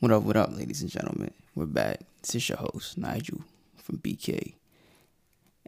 What up, what up, ladies and gentlemen? We're back. This is your host, Nigel from BK.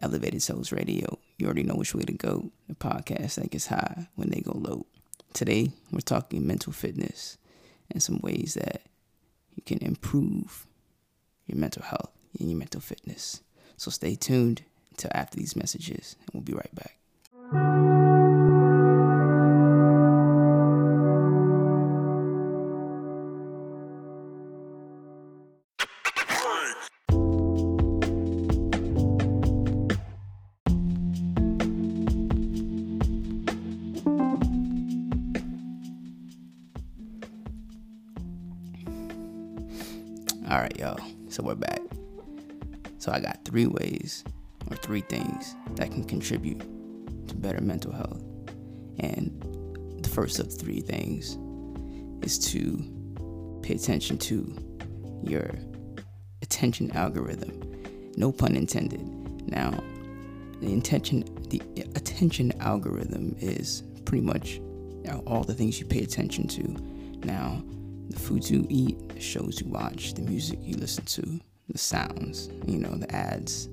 Elevated Souls Radio. You already know which way to go. The podcast that gets high when they go low. Today, we're talking mental fitness and some ways that you can improve your mental health and your mental fitness. So stay tuned until after these messages, and we'll be right back. All right, y'all. So we're back. So I got three ways or three things that can contribute to better mental health. And the first of three things is to pay attention to your attention algorithm. No pun intended. Now, the intention the attention algorithm is pretty much all the things you pay attention to. Now, the foods you eat, shows you watch, the music you listen to, the sounds, you know, the ads,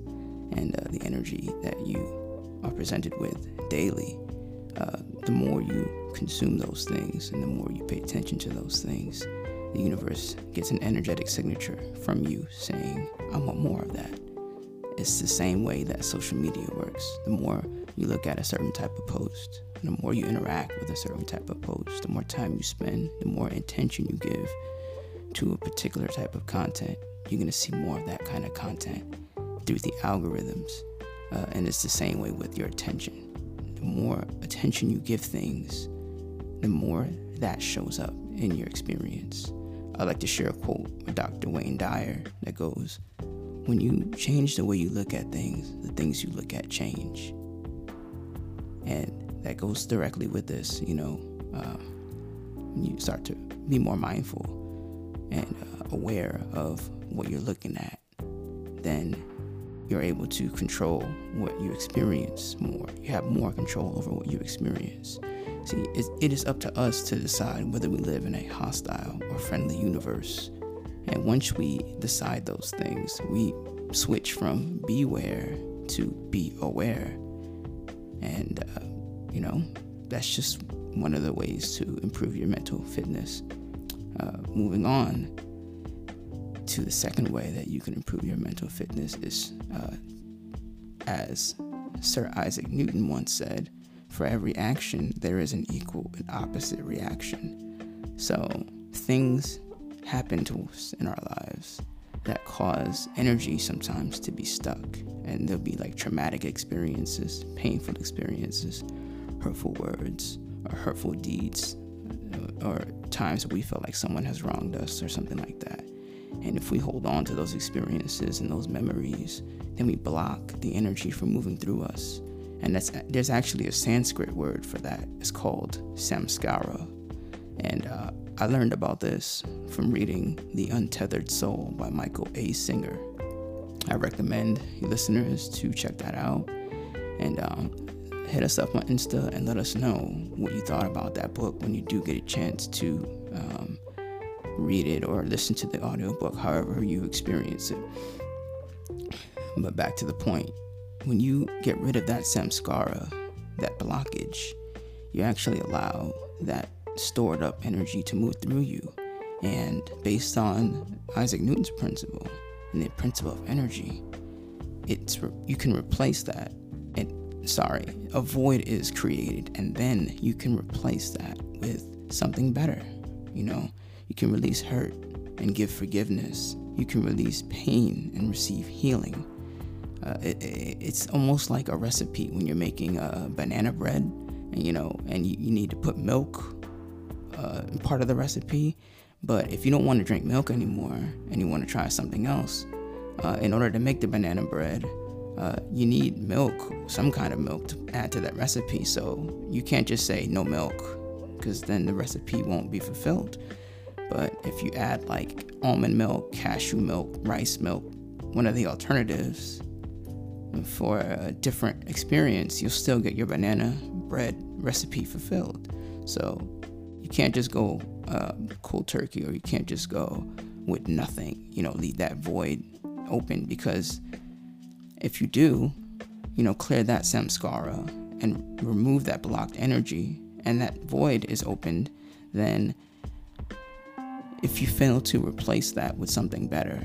and uh, the energy that you are presented with daily. Uh, the more you consume those things and the more you pay attention to those things, the universe gets an energetic signature from you saying, I want more of that. It's the same way that social media works. The more you look at a certain type of post, the more you interact with a certain type of post, the more time you spend, the more intention you give to a particular type of content, you're going to see more of that kind of content through the algorithms. Uh, and it's the same way with your attention. The more attention you give things, the more that shows up in your experience. I like to share a quote with Dr. Wayne Dyer that goes, When you change the way you look at things, the things you look at change. And that goes directly with this, you know, uh, when you start to be more mindful and uh, aware of what you're looking at, then you're able to control what you experience more. You have more control over what you experience. See, it is up to us to decide whether we live in a hostile or friendly universe. And once we decide those things, we switch from beware to be aware. And uh, you know, that's just one of the ways to improve your mental fitness. Uh, moving on to the second way that you can improve your mental fitness is, uh, as Sir Isaac Newton once said, for every action, there is an equal and opposite reaction. So, things happen to us in our lives that cause energy sometimes to be stuck. And there'll be like traumatic experiences, painful experiences, hurtful words or hurtful deeds or times we feel like someone has wronged us or something like that. And if we hold on to those experiences and those memories, then we block the energy from moving through us. And that's there's actually a Sanskrit word for that. It's called samskara. And uh, I learned about this from reading The Untethered Soul by Michael A. Singer. I recommend listeners to check that out. And um, hit us up on Insta and let us know what you thought about that book when you do get a chance to um, read it or listen to the audiobook, however you experience it. But back to the point when you get rid of that samskara, that blockage, you actually allow that stored up energy to move through you. And based on Isaac Newton's principle and the principle of energy, it's you can replace that sorry, a void is created, and then you can replace that with something better. You know, you can release hurt and give forgiveness. You can release pain and receive healing. Uh, it, it, it's almost like a recipe when you're making a banana bread, and you know, and you, you need to put milk uh, part of the recipe. But if you don't want to drink milk anymore and you want to try something else, uh, in order to make the banana bread, uh, you need milk, some kind of milk to add to that recipe. So you can't just say no milk because then the recipe won't be fulfilled. But if you add like almond milk, cashew milk, rice milk, one of the alternatives for a different experience, you'll still get your banana bread recipe fulfilled. So you can't just go uh, cold turkey or you can't just go with nothing. You know, leave that void open because if you do, you know, clear that samskara and remove that blocked energy and that void is opened, then if you fail to replace that with something better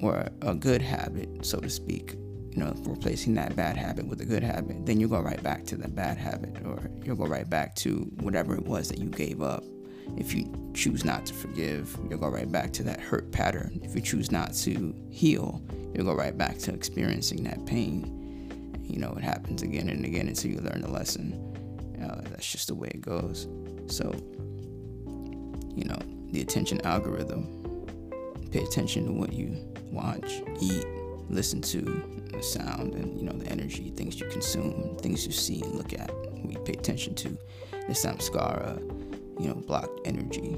or a good habit, so to speak, you know, replacing that bad habit with a good habit, then you go right back to the bad habit or you'll go right back to whatever it was that you gave up. If you choose not to forgive, you'll go right back to that hurt pattern. If you choose not to heal, you'll go right back to experiencing that pain. You know, it happens again and again until you learn the lesson. Uh, that's just the way it goes. So, you know, the attention algorithm. Pay attention to what you watch, eat, listen to, the sound, and you know the energy, things you consume, things you see and look at. We pay attention to This the samskara, you know, blocked energy.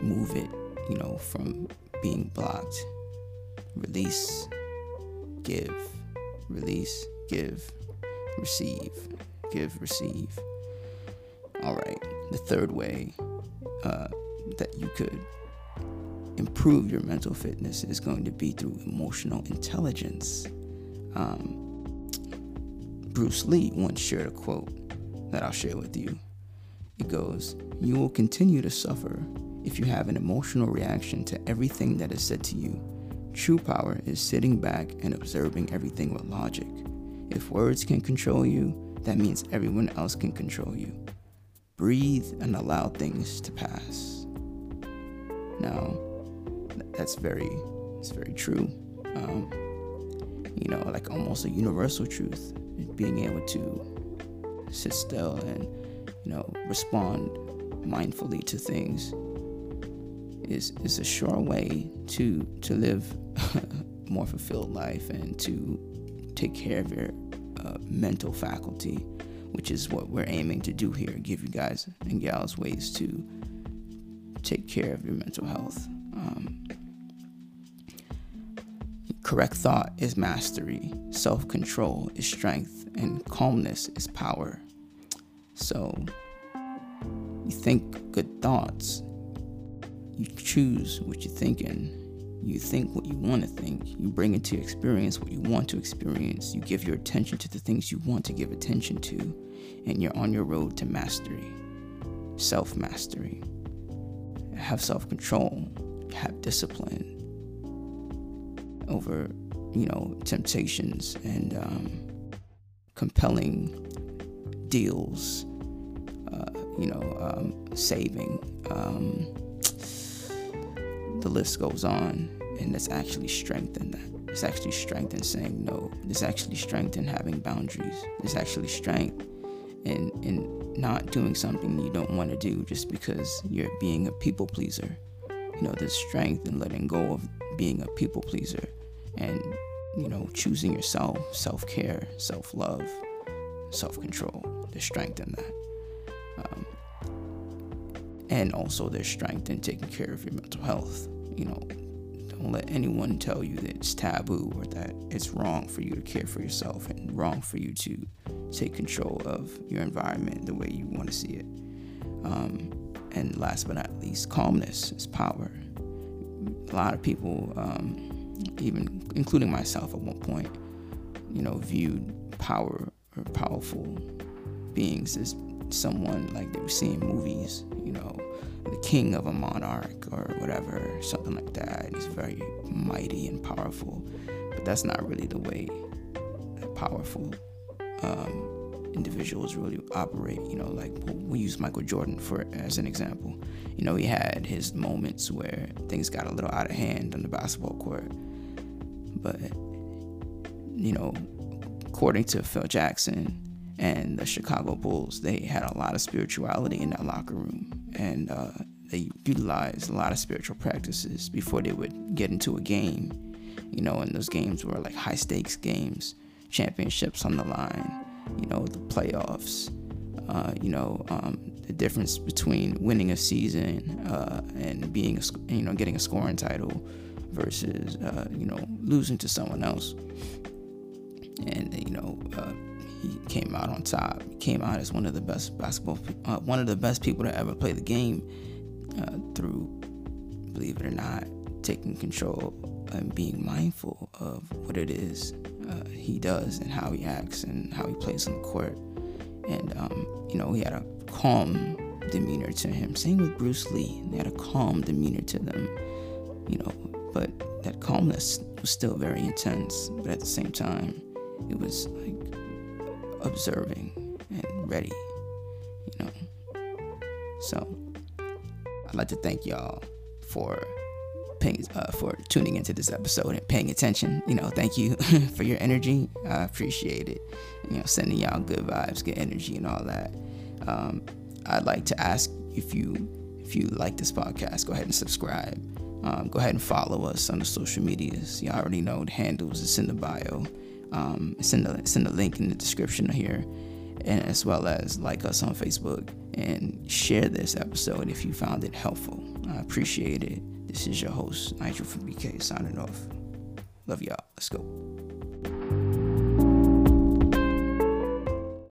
Move it, you know, from being blocked. Release, give, release, give, receive, give, receive. All right. The third way uh, that you could improve your mental fitness is going to be through emotional intelligence. Um, Bruce Lee once shared a quote that I'll share with you. It goes, You will continue to suffer if you have an emotional reaction to everything that is said to you. True power is sitting back and observing everything with logic. If words can control you, that means everyone else can control you. Breathe and allow things to pass. Now, that's very, it's very true. Um, you know, like almost a universal truth. Being able to sit still and, you know, respond mindfully to things is is a sure way to to live a more fulfilled life and to take care of your uh, mental faculty, which is what we're aiming to do here. Give you guys and gals ways to take care of your mental health. Um, correct thought is mastery, self control is strength, and calmness is power. So, you think good thoughts, you choose what you're thinking. You think what you want to think. You bring into your experience what you want to experience. You give your attention to the things you want to give attention to. And you're on your road to mastery, self mastery. Have self control, have discipline over, you know, temptations and um, compelling deals, uh, you know, um, saving. Um, the list goes on, and it's actually strengthened that. It's actually strength in saying no. It's actually strength in having boundaries. It's actually strength in in not doing something you don't want to do just because you're being a people pleaser. You know, there's strength in letting go of being a people pleaser and you know choosing yourself, self-care, self-love, self-control. There's strength in that. Um, and also there's strength in taking care of your mental health. You know, don't let anyone tell you that it's taboo or that it's wrong for you to care for yourself and wrong for you to take control of your environment the way you want to see it. Um, and last but not least, calmness is power. A lot of people, um, even including myself at one point, you know, viewed power or powerful beings as someone like they were seeing movies, you know, the king of a monarch or whatever, something like that. He's very mighty and powerful, but that's not really the way powerful um, individuals really operate. You know, like we use Michael Jordan for as an example. You know, he had his moments where things got a little out of hand on the basketball court, but you know, according to Phil Jackson and the Chicago Bulls, they had a lot of spirituality in that locker room, and uh, they utilized a lot of spiritual practices before they would get into a game. You know, and those games were like high stakes games, championships on the line. You know, the playoffs. Uh, you know, um, the difference between winning a season uh, and being, a, you know, getting a scoring title versus, uh, you know, losing to someone else. And you know uh, he came out on top. He came out as one of the best basketball, uh, one of the best people to ever play the game uh, through, believe it or not, taking control and being mindful of what it is uh, he does and how he acts and how he plays on the court. And, um, you know, he had a calm demeanor to him. Same with Bruce Lee. They had a calm demeanor to them, you know, but that calmness was still very intense. But at the same time, it was like observing and ready, you know. So I'd like to thank y'all for paying, uh, for tuning into this episode and paying attention. You know, thank you for your energy. I appreciate it. You know, sending y'all good vibes, good energy, and all that. Um, I'd like to ask if you if you like this podcast, go ahead and subscribe. Um, go ahead and follow us on the social medias. You already know the handles. It's in the bio. Um, the it's in the link in the description here, and as well as like us on Facebook and share this episode if you found it helpful. I appreciate it. This is your host Nigel from BK signing off. Love y'all. Let's go.